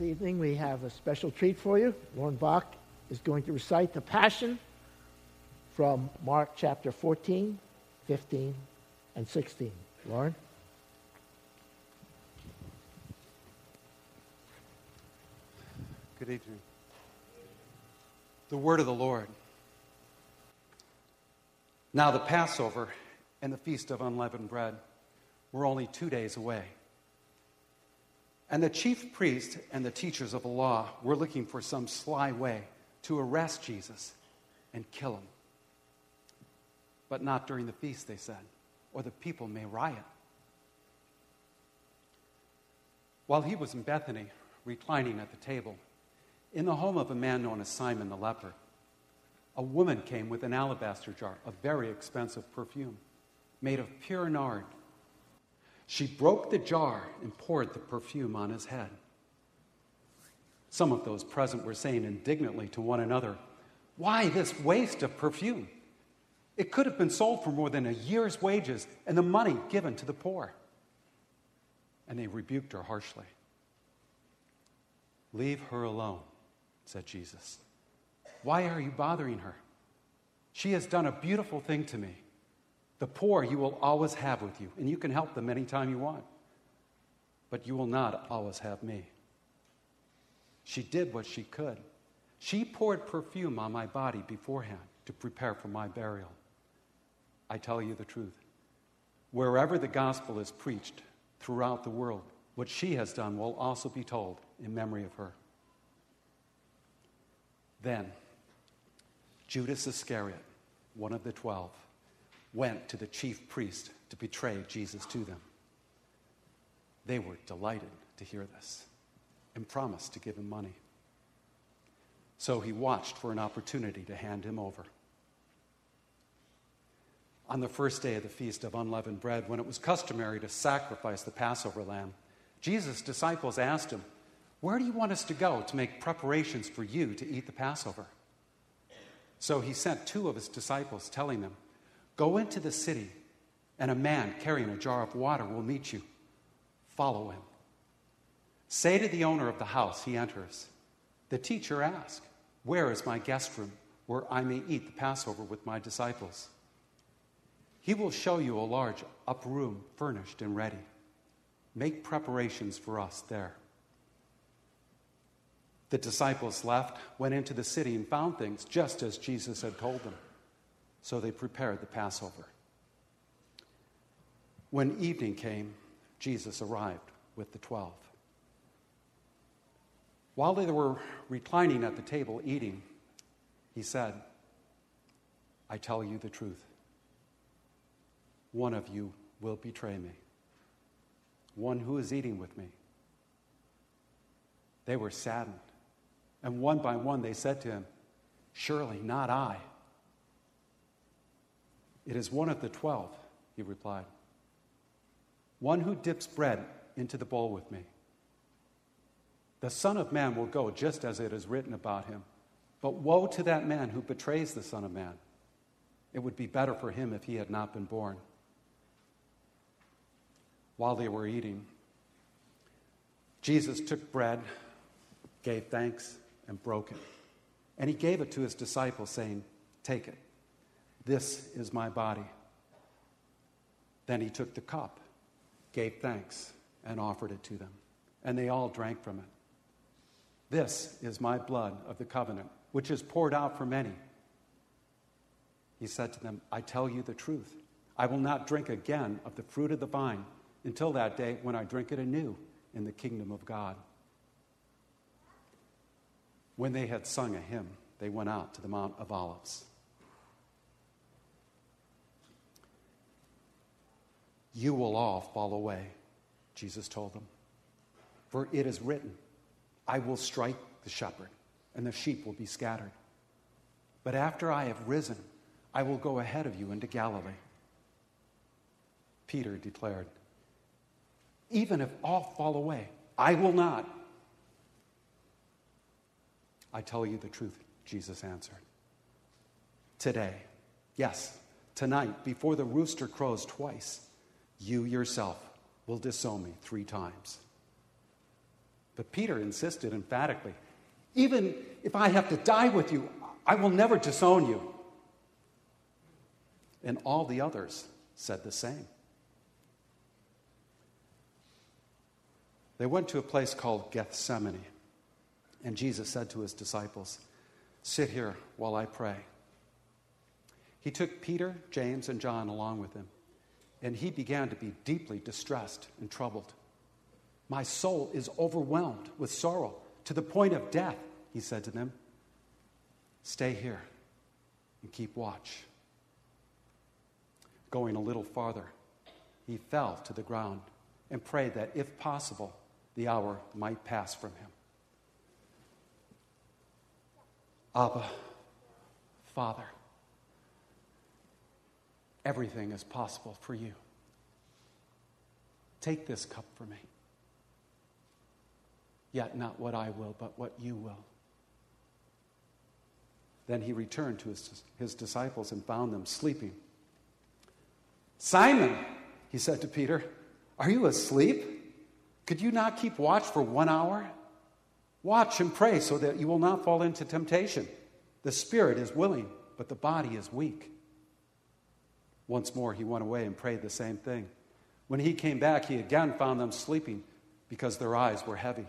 This evening we have a special treat for you. Lauren Bach is going to recite the Passion from Mark chapter 14, 15, and 16. Lauren? Good evening. The word of the Lord. Now, the Passover and the Feast of Unleavened Bread were only two days away. And the chief priest and the teachers of the law were looking for some sly way to arrest Jesus and kill him. But not during the feast, they said, or the people may riot. While he was in Bethany, reclining at the table, in the home of a man known as Simon the leper, a woman came with an alabaster jar of very expensive perfume made of pure nard she broke the jar and poured the perfume on his head. Some of those present were saying indignantly to one another, Why this waste of perfume? It could have been sold for more than a year's wages and the money given to the poor. And they rebuked her harshly. Leave her alone, said Jesus. Why are you bothering her? She has done a beautiful thing to me. The poor you will always have with you, and you can help them anytime you want. But you will not always have me. She did what she could. She poured perfume on my body beforehand to prepare for my burial. I tell you the truth. Wherever the gospel is preached throughout the world, what she has done will also be told in memory of her. Then, Judas Iscariot, one of the twelve, went to the chief priest to betray Jesus to them. They were delighted to hear this and promised to give him money. So he watched for an opportunity to hand him over. On the first day of the Feast of Unleavened Bread, when it was customary to sacrifice the Passover lamb, Jesus' disciples asked him, Where do you want us to go to make preparations for you to eat the Passover? So he sent two of his disciples, telling them, Go into the city, and a man carrying a jar of water will meet you. Follow him. Say to the owner of the house he enters, The teacher asks, Where is my guest room where I may eat the Passover with my disciples? He will show you a large upper room furnished and ready. Make preparations for us there. The disciples left, went into the city, and found things just as Jesus had told them. So they prepared the Passover. When evening came, Jesus arrived with the twelve. While they were reclining at the table eating, he said, I tell you the truth. One of you will betray me, one who is eating with me. They were saddened, and one by one they said to him, Surely not I. It is one of the twelve, he replied. One who dips bread into the bowl with me. The Son of Man will go just as it is written about him. But woe to that man who betrays the Son of Man. It would be better for him if he had not been born. While they were eating, Jesus took bread, gave thanks, and broke it. And he gave it to his disciples, saying, Take it. This is my body. Then he took the cup, gave thanks, and offered it to them. And they all drank from it. This is my blood of the covenant, which is poured out for many. He said to them, I tell you the truth. I will not drink again of the fruit of the vine until that day when I drink it anew in the kingdom of God. When they had sung a hymn, they went out to the Mount of Olives. You will all fall away, Jesus told them. For it is written, I will strike the shepherd, and the sheep will be scattered. But after I have risen, I will go ahead of you into Galilee. Peter declared, Even if all fall away, I will not. I tell you the truth, Jesus answered. Today, yes, tonight, before the rooster crows twice, you yourself will disown me three times. But Peter insisted emphatically Even if I have to die with you, I will never disown you. And all the others said the same. They went to a place called Gethsemane, and Jesus said to his disciples, Sit here while I pray. He took Peter, James, and John along with him, and he began to be deeply distressed and troubled. My soul is overwhelmed with sorrow to the point of death, he said to them. Stay here and keep watch. Going a little farther, he fell to the ground and prayed that, if possible, the hour might pass from him. Abba, Father, everything is possible for you. Take this cup for me. Yet not what I will, but what you will. Then he returned to his, his disciples and found them sleeping. Simon, he said to Peter, are you asleep? Could you not keep watch for one hour? Watch and pray so that you will not fall into temptation. The spirit is willing, but the body is weak. Once more, he went away and prayed the same thing. When he came back, he again found them sleeping because their eyes were heavy.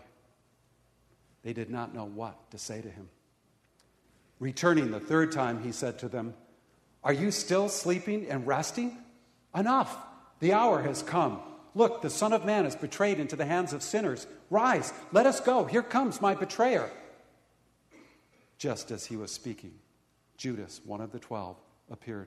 They did not know what to say to him. Returning the third time, he said to them, Are you still sleeping and resting? Enough! The hour has come. Look, the Son of Man is betrayed into the hands of sinners. Rise, let us go. Here comes my betrayer. Just as he was speaking, Judas, one of the twelve, appeared.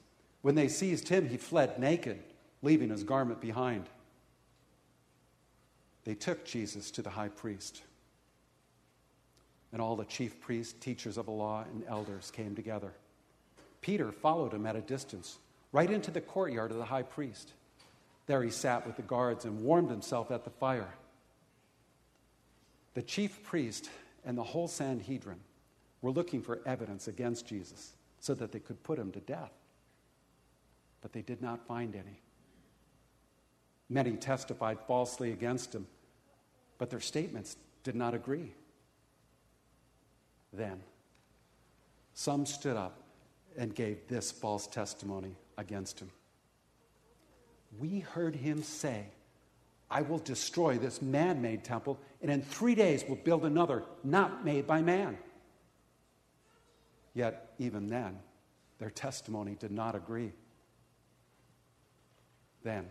When they seized him, he fled naked, leaving his garment behind. They took Jesus to the high priest. And all the chief priests, teachers of the law, and elders came together. Peter followed him at a distance, right into the courtyard of the high priest. There he sat with the guards and warmed himself at the fire. The chief priest and the whole Sanhedrin were looking for evidence against Jesus so that they could put him to death. But they did not find any. Many testified falsely against him, but their statements did not agree. Then, some stood up and gave this false testimony against him. We heard him say, I will destroy this man made temple, and in three days will build another not made by man. Yet, even then, their testimony did not agree. Then,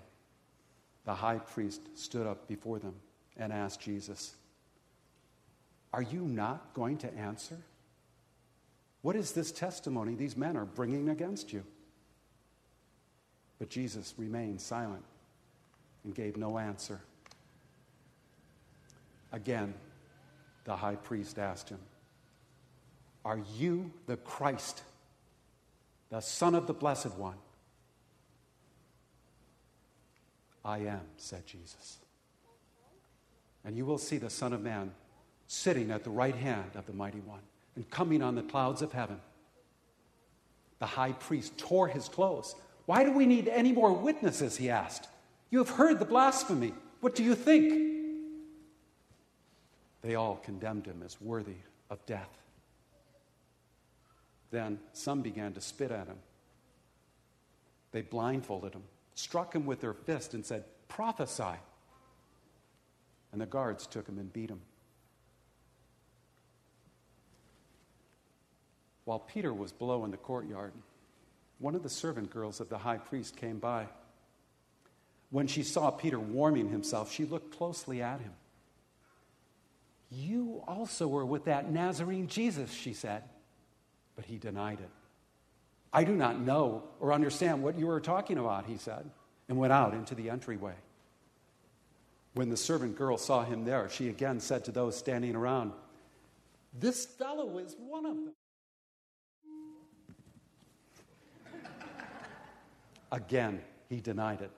the high priest stood up before them and asked Jesus, Are you not going to answer? What is this testimony these men are bringing against you? But Jesus remained silent and gave no answer. Again, the high priest asked him, Are you the Christ, the Son of the Blessed One? I am, said Jesus. And you will see the Son of Man sitting at the right hand of the Mighty One and coming on the clouds of heaven. The high priest tore his clothes. Why do we need any more witnesses? He asked. You have heard the blasphemy. What do you think? They all condemned him as worthy of death. Then some began to spit at him. They blindfolded him, struck him with their fist, and said, Prophesy. and the guards took him and beat him. While Peter was below in the courtyard, one of the servant girls of the high priest came by. When she saw Peter warming himself, she looked closely at him. You also were with that Nazarene Jesus, she said. But he denied it. I do not know or understand what you are talking about, he said, and went out into the entryway. When the servant girl saw him there, she again said to those standing around, This fellow is one of them. Again, he denied it.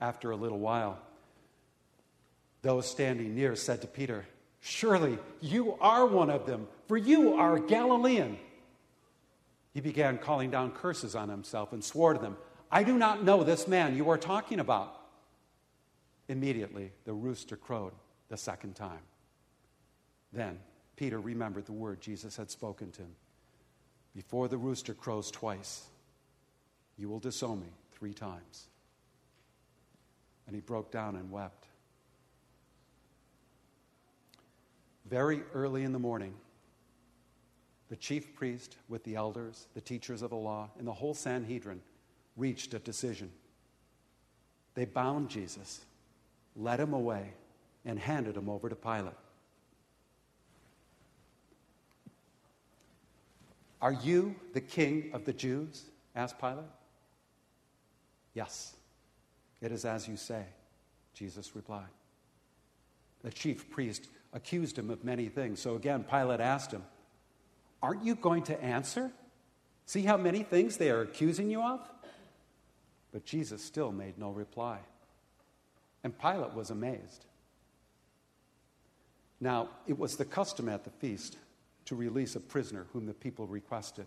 After a little while, those standing near said to Peter, Surely you are one of them, for you are a Galilean. He began calling down curses on himself and swore to them, I do not know this man you are talking about. Immediately, the rooster crowed the second time. Then Peter remembered the word Jesus had spoken to him Before the rooster crows twice, you will disown me three times. And he broke down and wept. Very early in the morning, the chief priest, with the elders, the teachers of the law, and the whole Sanhedrin, reached a decision. They bound Jesus, led him away, and handed him over to Pilate. Are you the king of the Jews? asked Pilate. Yes, it is as you say, Jesus replied. The chief priest accused him of many things. So again, Pilate asked him, Aren't you going to answer? See how many things they are accusing you of? But Jesus still made no reply. And Pilate was amazed. Now, it was the custom at the feast to release a prisoner whom the people requested.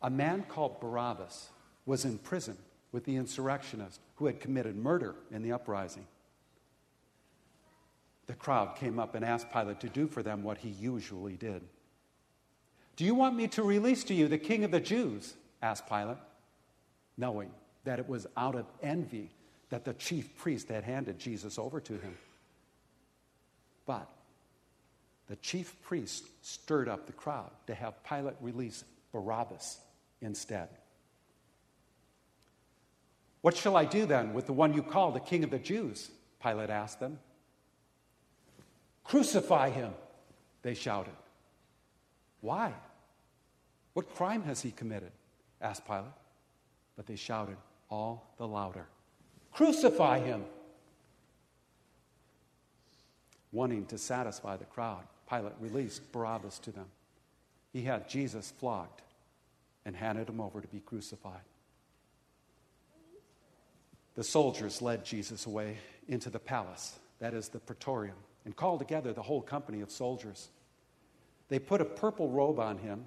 A man called Barabbas was in prison with the insurrectionist who had committed murder in the uprising. The crowd came up and asked Pilate to do for them what he usually did. Do you want me to release to you the king of the Jews? asked Pilate, knowing that it was out of envy that the chief priest had handed Jesus over to him. But the chief priest stirred up the crowd to have Pilate release Barabbas instead. What shall I do then with the one you call the king of the Jews? Pilate asked them. Crucify him, they shouted. Why? What crime has he committed? asked Pilate. But they shouted all the louder Crucify him! Wanting to satisfy the crowd, Pilate released Barabbas to them. He had Jesus flogged and handed him over to be crucified. The soldiers led Jesus away into the palace, that is the praetorium, and called together the whole company of soldiers. They put a purple robe on him,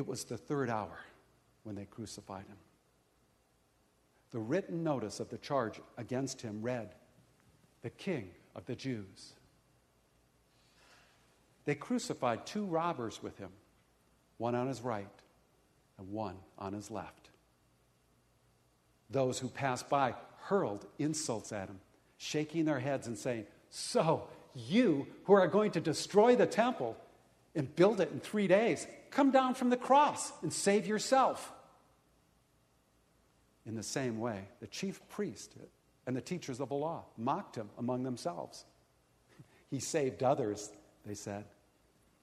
It was the third hour when they crucified him. The written notice of the charge against him read, The King of the Jews. They crucified two robbers with him, one on his right and one on his left. Those who passed by hurled insults at him, shaking their heads and saying, So, you who are going to destroy the temple and build it in three days, come down from the cross and save yourself. In the same way, the chief priest and the teachers of the law mocked him among themselves. He saved others, they said,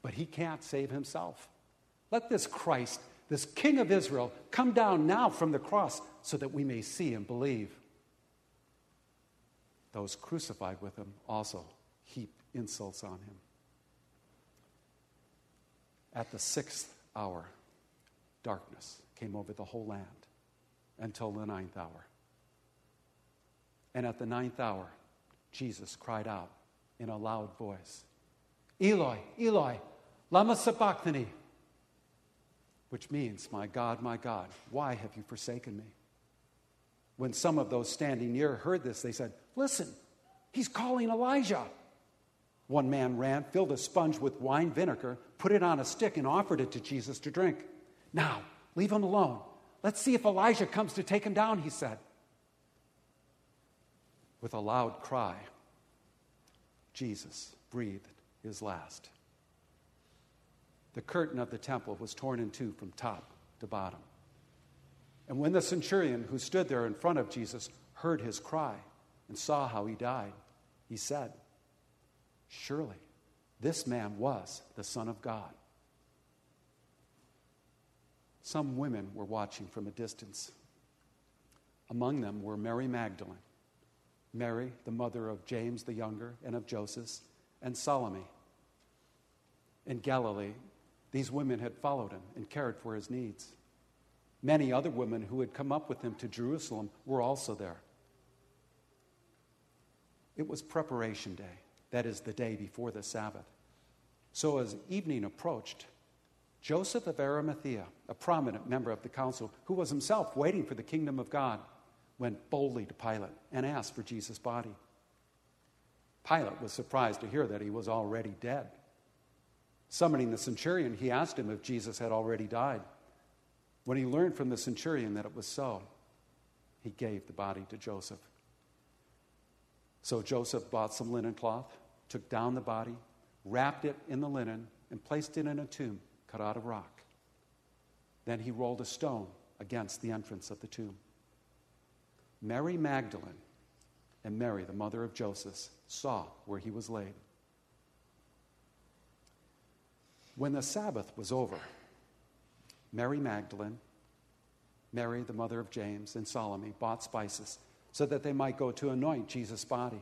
but he can't save himself. Let this Christ, this King of Israel, come down now from the cross so that we may see and believe. Those crucified with him also heap insults on him. At the sixth hour, darkness came over the whole land until the ninth hour. And at the ninth hour, Jesus cried out in a loud voice, Eloi, Eloi, lama sabachthani, which means, My God, my God, why have you forsaken me? When some of those standing near heard this, they said, Listen, he's calling Elijah. One man ran, filled a sponge with wine vinegar, put it on a stick, and offered it to Jesus to drink. Now, leave him alone. Let's see if Elijah comes to take him down, he said. With a loud cry, Jesus breathed his last. The curtain of the temple was torn in two from top to bottom. And when the centurion who stood there in front of Jesus heard his cry and saw how he died, he said, Surely this man was the Son of God. Some women were watching from a distance. Among them were Mary Magdalene, Mary, the mother of James the Younger and of Joseph, and Salome. In Galilee, these women had followed him and cared for his needs. Many other women who had come up with him to Jerusalem were also there. It was preparation day, that is, the day before the Sabbath. So as evening approached, Joseph of Arimathea, a prominent member of the council, who was himself waiting for the kingdom of God, went boldly to Pilate and asked for Jesus' body. Pilate was surprised to hear that he was already dead. Summoning the centurion, he asked him if Jesus had already died. When he learned from the centurion that it was so, he gave the body to Joseph. So Joseph bought some linen cloth, took down the body, wrapped it in the linen, and placed it in a tomb cut out of rock. Then he rolled a stone against the entrance of the tomb. Mary Magdalene and Mary, the mother of Joseph, saw where he was laid. When the Sabbath was over, Mary Magdalene, Mary, the mother of James, and Salome bought spices so that they might go to anoint Jesus' body.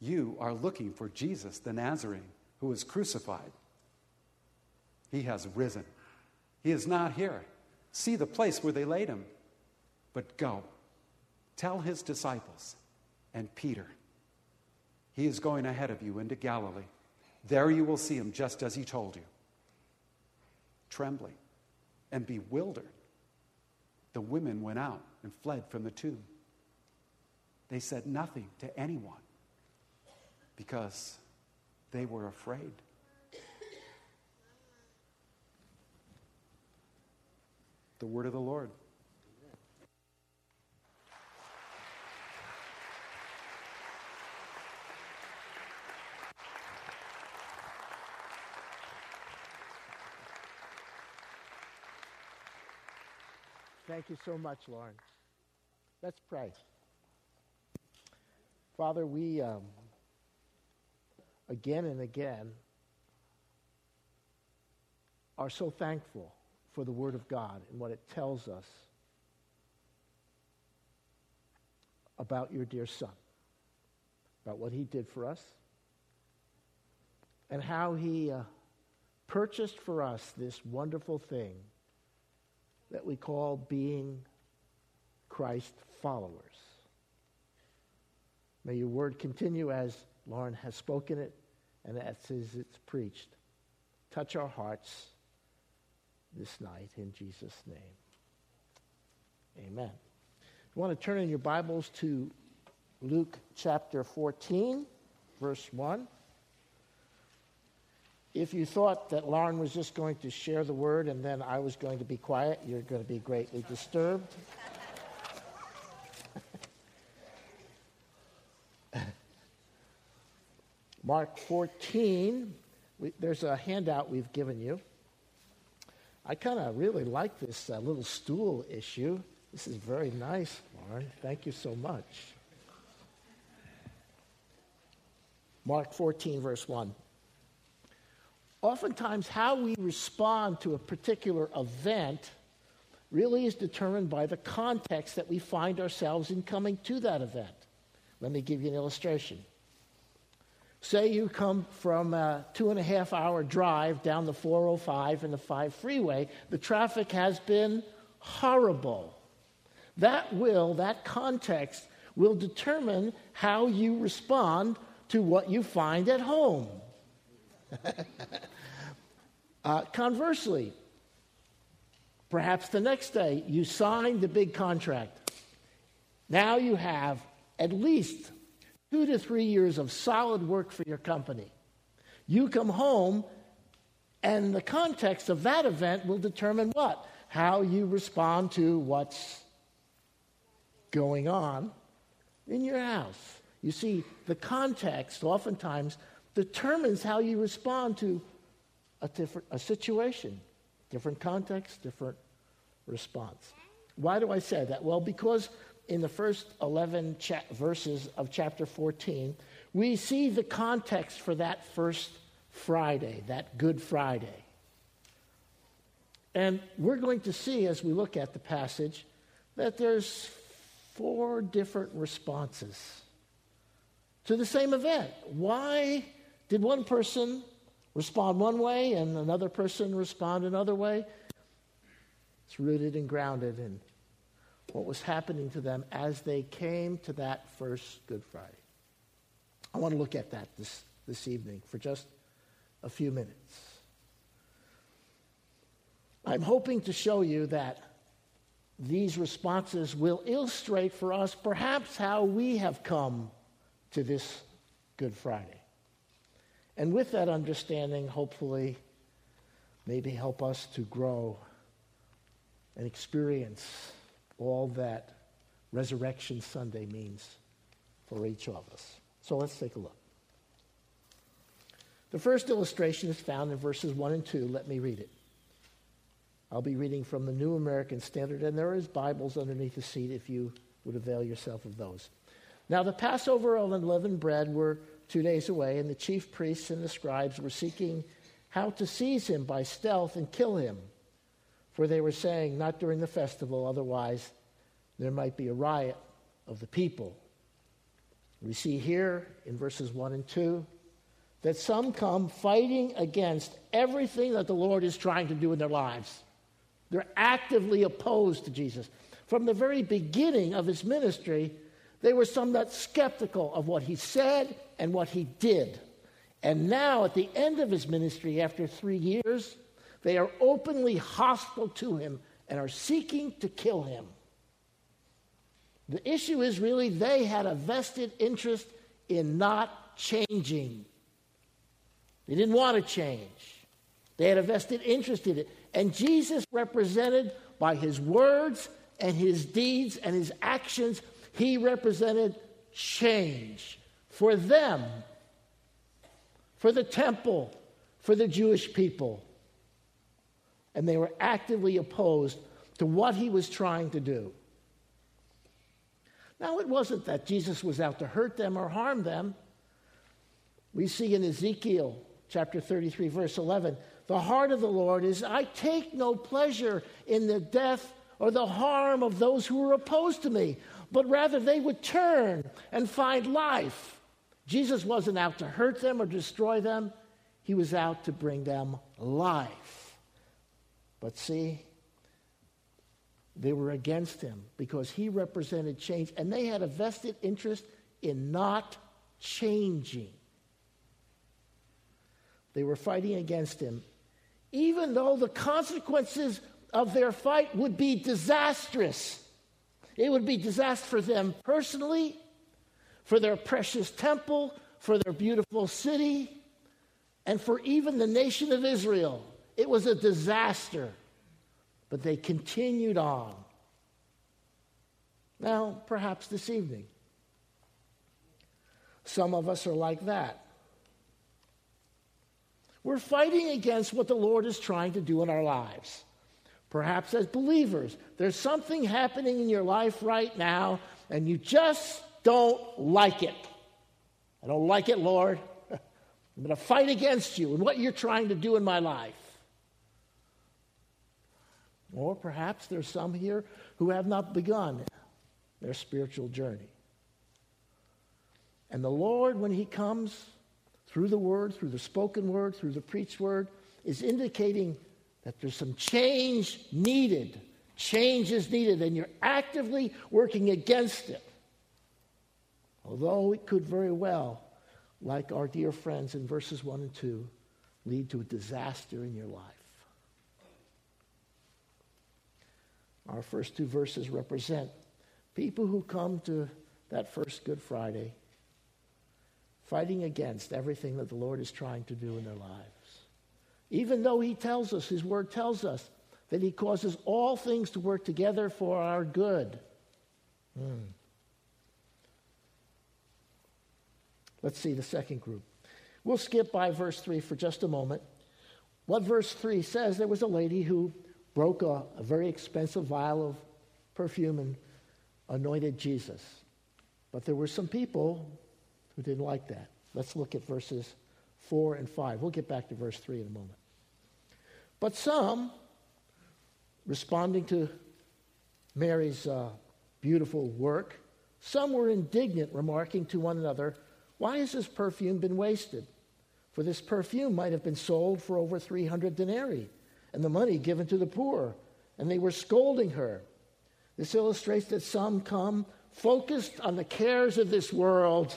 You are looking for Jesus the Nazarene who was crucified. He has risen. He is not here. See the place where they laid him. But go, tell his disciples and Peter. He is going ahead of you into Galilee. There you will see him just as he told you. Trembling and bewildered, the women went out and fled from the tomb. They said nothing to anyone because they were afraid. the word of the Lord. Thank you so much, Lauren. Let's pray. Father, we um, again and again are so thankful for the Word of God and what it tells us about your dear Son, about what He did for us, and how He uh, purchased for us this wonderful thing that we call being Christ followers. May your word continue as Lauren has spoken it and as it's preached. Touch our hearts this night in Jesus' name. Amen. You want to turn in your Bibles to Luke chapter 14. verse 1. If you thought that Lauren was just going to share the word and then I was going to be quiet, you're going to be greatly disturbed. Mark 14, we, there's a handout we've given you. I kind of really like this uh, little stool issue. This is very nice, Lauren. Thank you so much. Mark 14, verse 1 oftentimes how we respond to a particular event really is determined by the context that we find ourselves in coming to that event. Let me give you an illustration. Say you come from a two and a half hour drive down the 405 and the 5 freeway, the traffic has been horrible. That will, that context, will determine how you respond to what you find at home. uh, conversely, perhaps the next day you sign the big contract. Now you have at least two to three years of solid work for your company. You come home, and the context of that event will determine what? How you respond to what's going on in your house. You see, the context oftentimes determines how you respond to a different a situation, different context, different response. Why do I say that? Well, because in the first 11 cha- verses of chapter 14, we see the context for that first Friday, that Good Friday. And we're going to see as we look at the passage that there's four different responses to the same event. Why did one person respond one way and another person respond another way? It's rooted and grounded in what was happening to them as they came to that first Good Friday. I want to look at that this, this evening for just a few minutes. I'm hoping to show you that these responses will illustrate for us perhaps how we have come to this Good Friday. And with that understanding, hopefully, maybe help us to grow and experience all that Resurrection Sunday means for each of us. So let's take a look. The first illustration is found in verses 1 and 2. Let me read it. I'll be reading from the New American Standard, and there is Bibles underneath the seat if you would avail yourself of those. Now, the Passover and unleavened bread were two days away, and the chief priests and the scribes were seeking how to seize him by stealth and kill him. For they were saying, Not during the festival, otherwise there might be a riot of the people. We see here in verses 1 and 2 that some come fighting against everything that the Lord is trying to do in their lives. They're actively opposed to Jesus. From the very beginning of his ministry, they were somewhat skeptical of what he said and what he did. And now, at the end of his ministry, after three years, they are openly hostile to him and are seeking to kill him. The issue is really they had a vested interest in not changing. They didn't want to change. They had a vested interest in it. And Jesus, represented by his words and his deeds and his actions, he represented change for them, for the temple, for the Jewish people. And they were actively opposed to what he was trying to do. Now, it wasn't that Jesus was out to hurt them or harm them. We see in Ezekiel chapter 33, verse 11, the heart of the Lord is, I take no pleasure in the death or the harm of those who are opposed to me, but rather they would turn and find life. Jesus wasn't out to hurt them or destroy them, he was out to bring them life. But see, they were against him because he represented change, and they had a vested interest in not changing. They were fighting against him, even though the consequences of their fight would be disastrous. It would be disaster for them personally for their precious temple, for their beautiful city, and for even the nation of Israel. It was a disaster, but they continued on. Now, perhaps this evening, some of us are like that. We're fighting against what the Lord is trying to do in our lives. Perhaps as believers, there's something happening in your life right now, and you just don't like it. I don't like it, Lord. I'm going to fight against you and what you're trying to do in my life. Or perhaps there's some here who have not begun their spiritual journey. And the Lord, when He comes through the Word, through the spoken Word, through the preached Word, is indicating that there's some change needed. Change is needed, and you're actively working against it. Although it could very well, like our dear friends in verses 1 and 2, lead to a disaster in your life. Our first two verses represent people who come to that first Good Friday fighting against everything that the Lord is trying to do in their lives. Even though He tells us, His Word tells us, that He causes all things to work together for our good. Hmm. Let's see the second group. We'll skip by verse 3 for just a moment. What verse 3 says there was a lady who broke a, a very expensive vial of perfume and anointed Jesus. But there were some people who didn't like that. Let's look at verses 4 and 5. We'll get back to verse 3 in a moment. But some, responding to Mary's uh, beautiful work, some were indignant, remarking to one another, Why has this perfume been wasted? For this perfume might have been sold for over 300 denarii, and the money given to the poor. And they were scolding her. This illustrates that some come focused on the cares of this world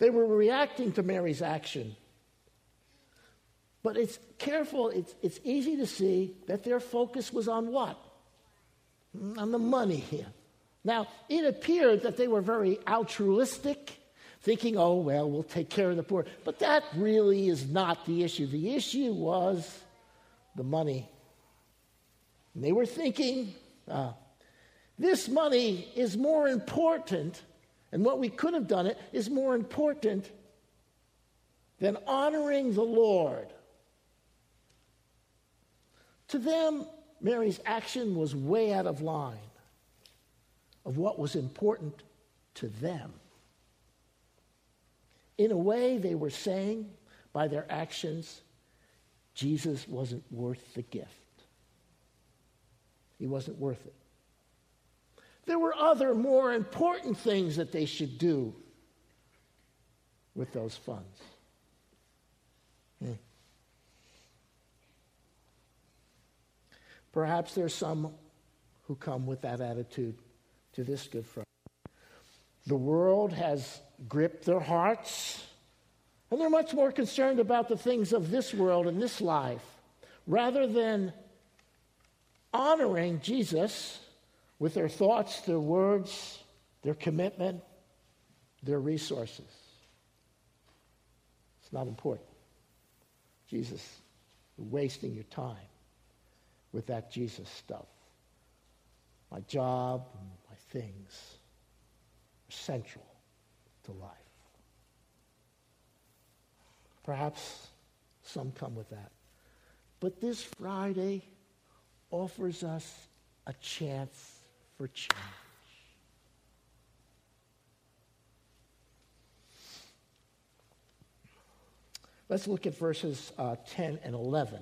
They were reacting to Mary's action. But it's careful, it's, it's easy to see that their focus was on what? On the money here. Now, it appeared that they were very altruistic, thinking, oh, well, we'll take care of the poor. But that really is not the issue. The issue was the money. And they were thinking, uh, this money is more important and what we could have done it is more important than honoring the Lord. To them, Mary's action was way out of line of what was important to them. In a way, they were saying by their actions, Jesus wasn't worth the gift. He wasn't worth it. There were other more important things that they should do with those funds. Hmm. Perhaps there's some who come with that attitude to this Good Friday. The world has gripped their hearts, and they're much more concerned about the things of this world and this life rather than honoring Jesus with their thoughts, their words, their commitment, their resources. It's not important. Jesus, you're wasting your time with that Jesus stuff. My job, my things central to life. Perhaps some come with that. But this Friday offers us a chance for change. Let's look at verses uh, 10 and 11.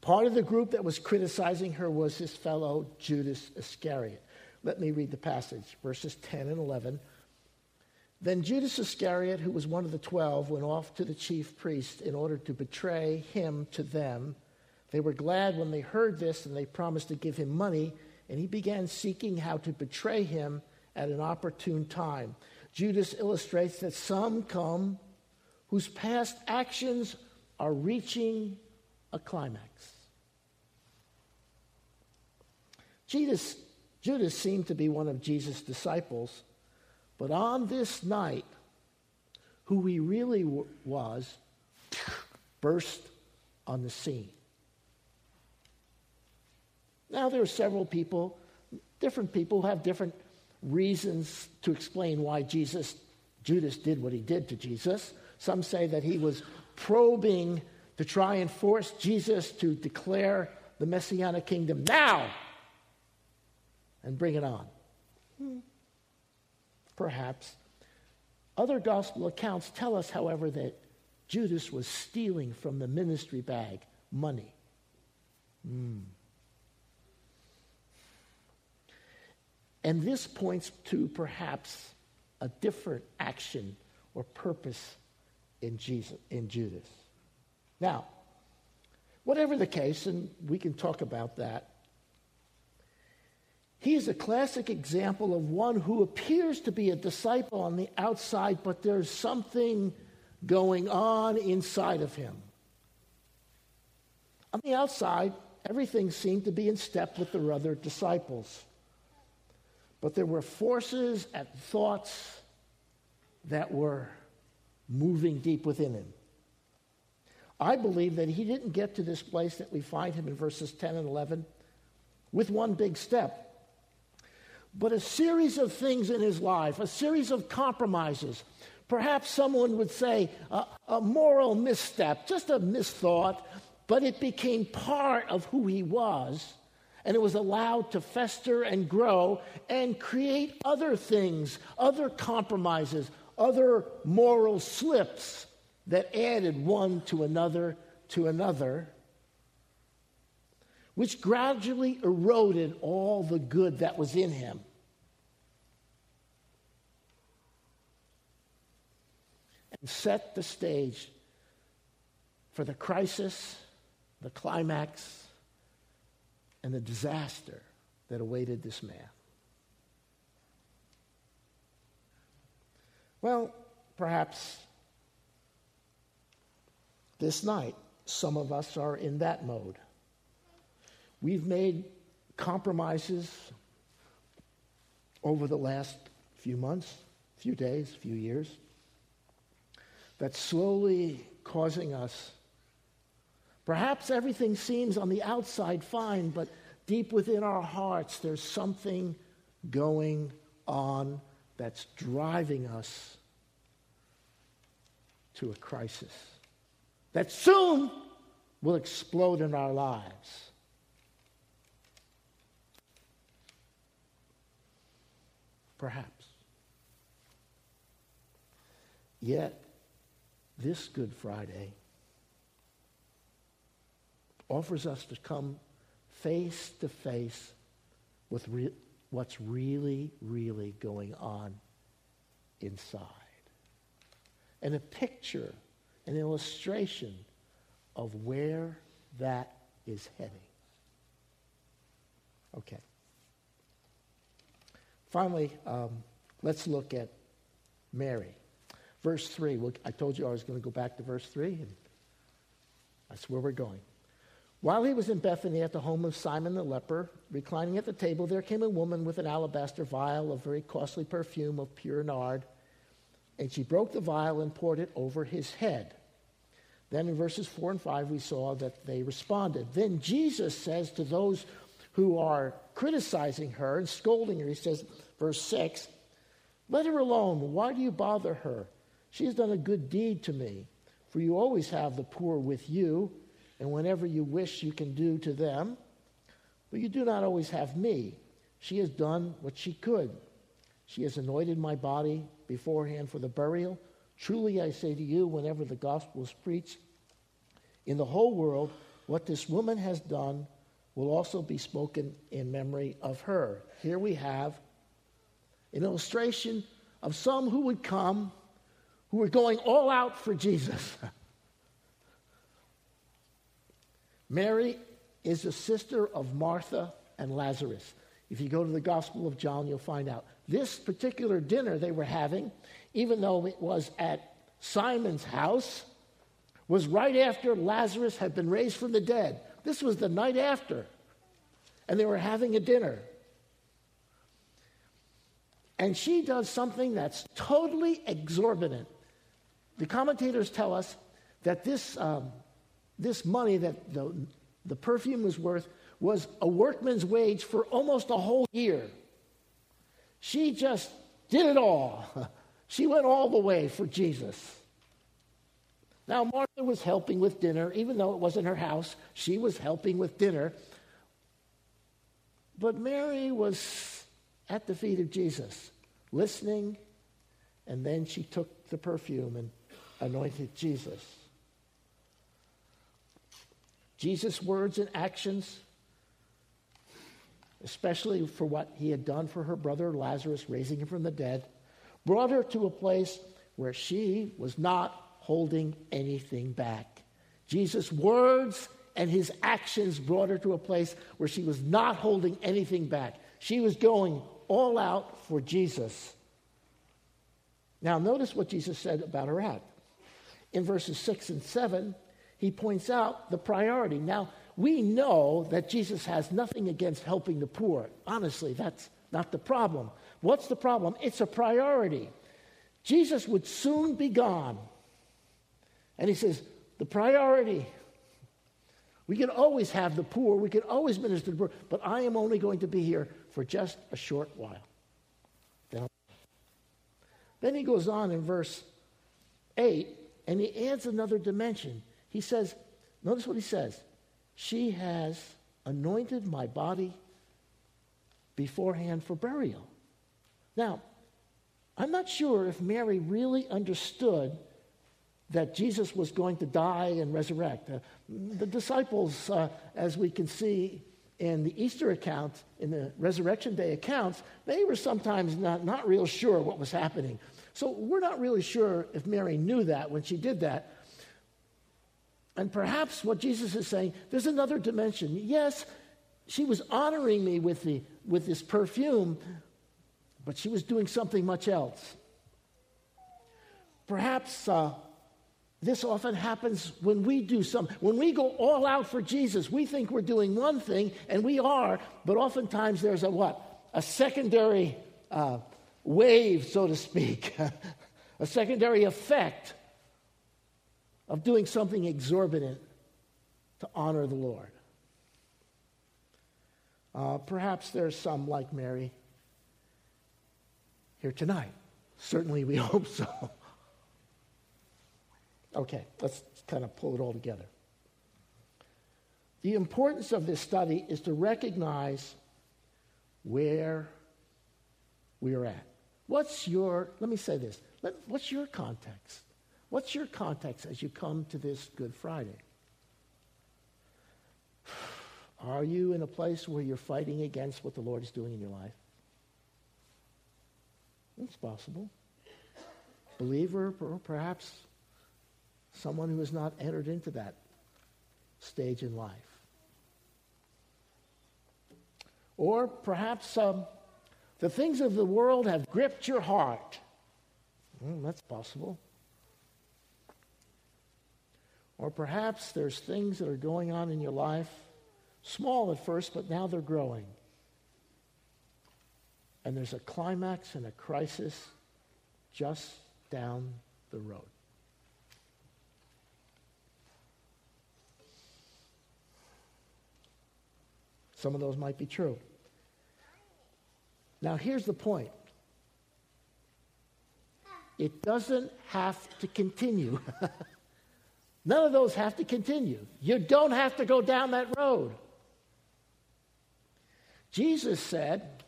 Part of the group that was criticizing her was his fellow Judas Iscariot. Let me read the passage, verses 10 and 11. Then Judas Iscariot, who was one of the twelve, went off to the chief priests in order to betray him to them. They were glad when they heard this, and they promised to give him money, and he began seeking how to betray him at an opportune time. Judas illustrates that some come whose past actions are reaching a climax. Judas, Judas seemed to be one of Jesus' disciples, but on this night, who he really w- was burst on the scene. Now, there are several people, different people who have different reasons to explain why Jesus, Judas did what he did to Jesus. Some say that he was probing to try and force Jesus to declare the messianic kingdom now and bring it on. Hmm. Perhaps. Other gospel accounts tell us, however, that Judas was stealing from the ministry bag money. Mm. And this points to perhaps a different action or purpose in, Jesus, in Judas. Now, whatever the case, and we can talk about that, he is a classic example of one who appears to be a disciple on the outside, but there's something going on inside of him. On the outside, everything seemed to be in step with the other disciples. But there were forces and thoughts that were moving deep within him. I believe that he didn't get to this place that we find him in verses 10 and 11 with one big step, but a series of things in his life, a series of compromises. Perhaps someone would say a, a moral misstep, just a misthought, but it became part of who he was and it was allowed to fester and grow and create other things, other compromises, other moral slips that added one to another to another, which gradually eroded all the good that was in him. And set the stage for the crisis, the climax, and the disaster that awaited this man. Well, perhaps this night, some of us are in that mode. We've made compromises over the last few months, few days, few years, that's slowly causing us Perhaps everything seems on the outside fine, but deep within our hearts, there's something going on that's driving us to a crisis that soon will explode in our lives. Perhaps. Yet, this Good Friday, offers us to come face to face with re- what's really, really going on inside. And a picture, an illustration of where that is heading. Okay. Finally, um, let's look at Mary. Verse 3. Well, I told you I was going to go back to verse 3, and that's where we're going. While he was in Bethany at the home of Simon the leper, reclining at the table, there came a woman with an alabaster vial of very costly perfume of pure nard, and she broke the vial and poured it over his head. Then in verses 4 and 5, we saw that they responded. Then Jesus says to those who are criticizing her and scolding her, he says, verse 6, Let her alone. Why do you bother her? She has done a good deed to me, for you always have the poor with you and whenever you wish, you can do to them. But you do not always have me. She has done what she could. She has anointed my body beforehand for the burial. Truly, I say to you, whenever the gospel is preached in the whole world, what this woman has done will also be spoken in memory of her. Here we have an illustration of some who would come who were going all out for Jesus. Mary is the sister of Martha and Lazarus. If you go to the Gospel of John, you'll find out. This particular dinner they were having, even though it was at Simon's house, was right after Lazarus had been raised from the dead. This was the night after. And they were having a dinner. And she does something that's totally exorbitant. The commentators tell us that this, um, this money that the, the perfume was worth was a workman's wage for almost a whole year. She just did it all. She went all the way for Jesus. Now, Martha was helping with dinner, even though it wasn't her house, she was helping with dinner. But Mary was at the feet of Jesus, listening, and then she took the perfume and anointed Jesus. Jesus' words and actions, especially for what he had done for her brother Lazarus, raising him from the dead, brought her to a place where she was not holding anything back. Jesus' words and his actions brought her to a place where she was not holding anything back. She was going all out for Jesus. Now, notice what Jesus said about her act. In verses 6 and 7, he points out the priority. Now, we know that Jesus has nothing against helping the poor. Honestly, that's not the problem. What's the problem? It's a priority. Jesus would soon be gone. And he says, the priority. We can always have the poor, we can always minister to the poor, but I am only going to be here for just a short while. Then, he goes on in verse 8 and he adds another dimension. He says, notice what he says She has anointed my body beforehand for burial. Now, I'm not sure if Mary really understood that Jesus was going to die and resurrect. Uh, the disciples, uh, as we can see in the Easter account, in the resurrection day accounts, they were sometimes not, not real sure what was happening. So we're not really sure if Mary knew that when she did that. And perhaps what Jesus is saying, there's another dimension. Yes, she was honoring me with, the, with this perfume, but she was doing something much else. Perhaps uh, this often happens when we do some, when we go all out for Jesus. We think we're doing one thing, and we are, but oftentimes there's a what? A secondary uh, wave, so to speak, a secondary effect of doing something exorbitant to honor the Lord. Uh, perhaps there's some like Mary here tonight. Certainly, we hope so. Okay, let's kind of pull it all together. The importance of this study is to recognize where we are at. What's your, let me say this, what's your context? What's your context as you come to this Good Friday? Are you in a place where you're fighting against what the Lord is doing in your life? It's possible. Believer, or perhaps someone who has not entered into that stage in life. Or perhaps um, the things of the world have gripped your heart. Mm, that's possible. Or perhaps there's things that are going on in your life, small at first, but now they're growing and there's a climax and a crisis just down the road. Some of those might be true. Now, here's the point it doesn't have to continue. None of those have to continue. You don't have to go down that road. Jesus said,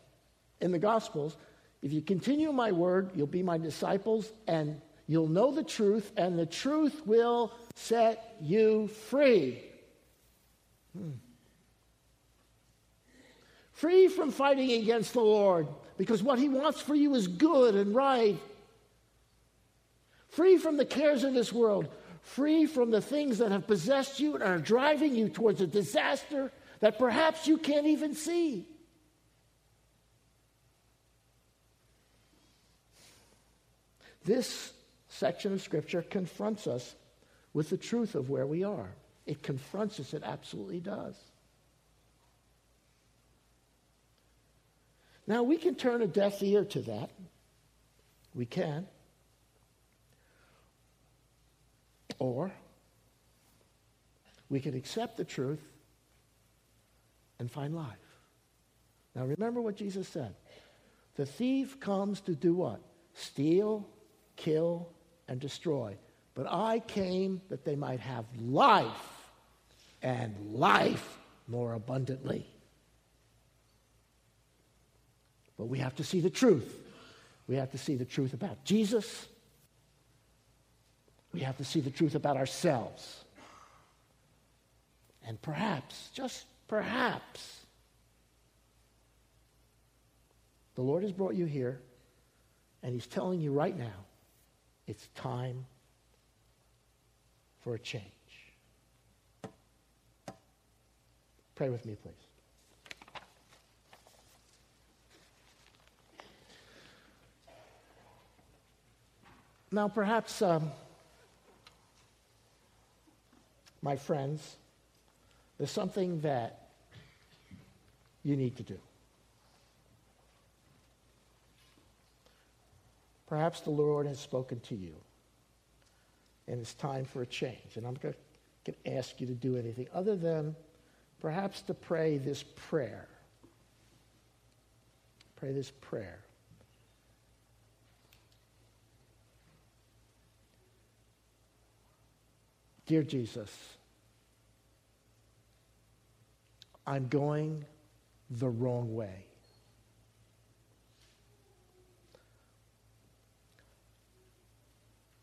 in the Gospels if you continue my word, you'll be my disciples, and you'll know the truth, and the truth will set you free. Hmm. Free from fighting against the Lord, because what he wants for you is good and right. Free from the cares of this world, free from the things that have possessed you and are driving you towards a disaster that perhaps you can't even see. This section of Scripture confronts us with the truth of where we are. It confronts us, it absolutely does. Now, we can turn a deaf ear to that We can. Or we can accept the truth and find life. Now remember what Jesus said. The thief comes to do what? Steal, kill, and destroy. But I came that they might have life and life more abundantly. But we have to see the truth. We have to see the truth about Jesus. We have to see the truth about ourselves. And perhaps, just perhaps, the Lord has brought you here and He's telling you right now it's time for a change. Pray with me, please. Now, perhaps, um, my friends, there's something that you need to do. Perhaps the Lord has spoken to you, and it's time for a change. And I'm going to ask you to do anything other than perhaps to pray this prayer. Pray this prayer. Dear Jesus, I'm going the wrong way.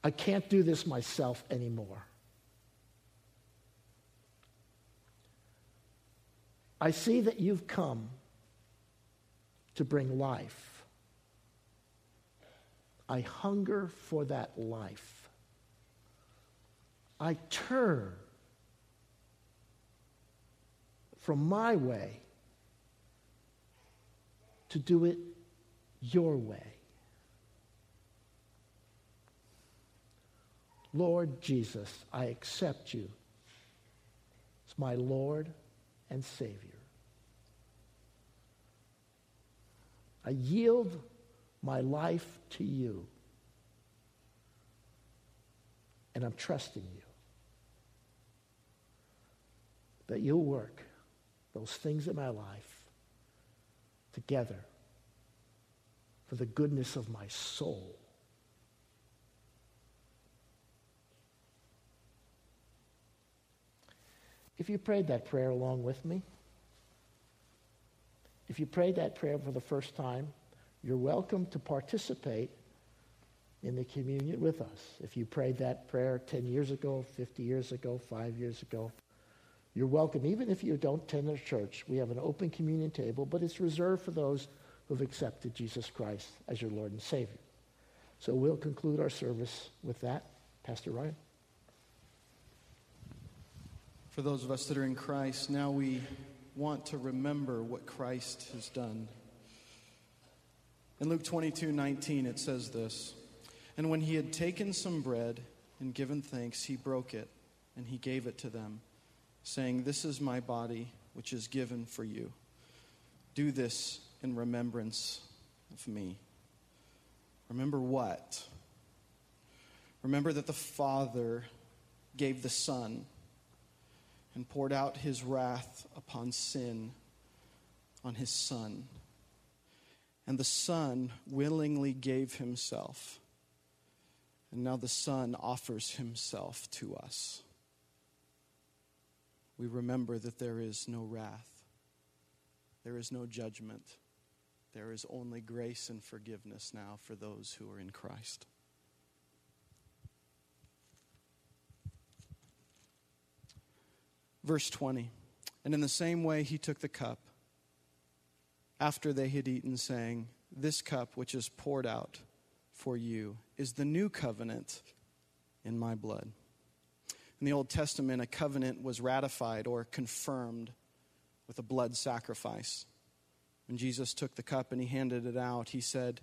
I can't do this myself anymore. I see that you've come to bring life. I hunger for that life. I turn from my way to do it your way. Lord Jesus, I accept you as my Lord and Savior. I yield my life to you, and I'm trusting you that you'll work those things in my life together for the goodness of my soul. If you prayed that prayer along with me, if you prayed that prayer for the first time, you're welcome to participate in the communion with us. If you prayed that prayer 10 years ago, 50 years ago, five years ago, you're welcome, even if you don't attend a church. We have an open communion table, but it's reserved for those who've accepted Jesus Christ as your Lord and Savior. So we'll conclude our service with that. Pastor Ryan. For those of us that are in Christ, now we want to remember what Christ has done. In Luke 22 19, it says this And when he had taken some bread and given thanks, he broke it and he gave it to them saying, This is my body, which is given for you. Do this in remembrance of me. Remember what? Remember that the Father gave the Son and poured out his wrath upon sin on his Son. And the Son willingly gave himself. And now the Son offers himself to us we remember that there is no wrath, there is no judgment, there is only grace and forgiveness now for those who are in Christ. Verse 20 And in the same way, he took the cup after they had eaten, saying, This cup which is poured out for you is the new covenant in my blood. In the Old Testament, a covenant was ratified or confirmed with a blood sacrifice. When Jesus took the cup and he handed it out, he said,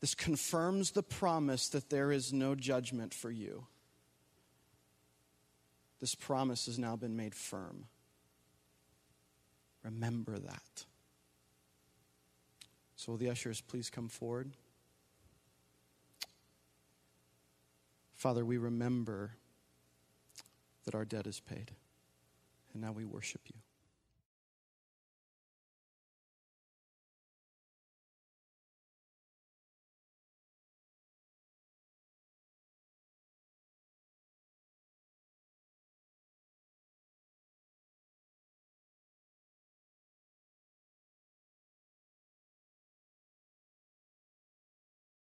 This confirms the promise that there is no judgment for you. This promise has now been made firm. Remember that. So, will the ushers please come forward? Father, we remember that our debt is paid, and now we worship you.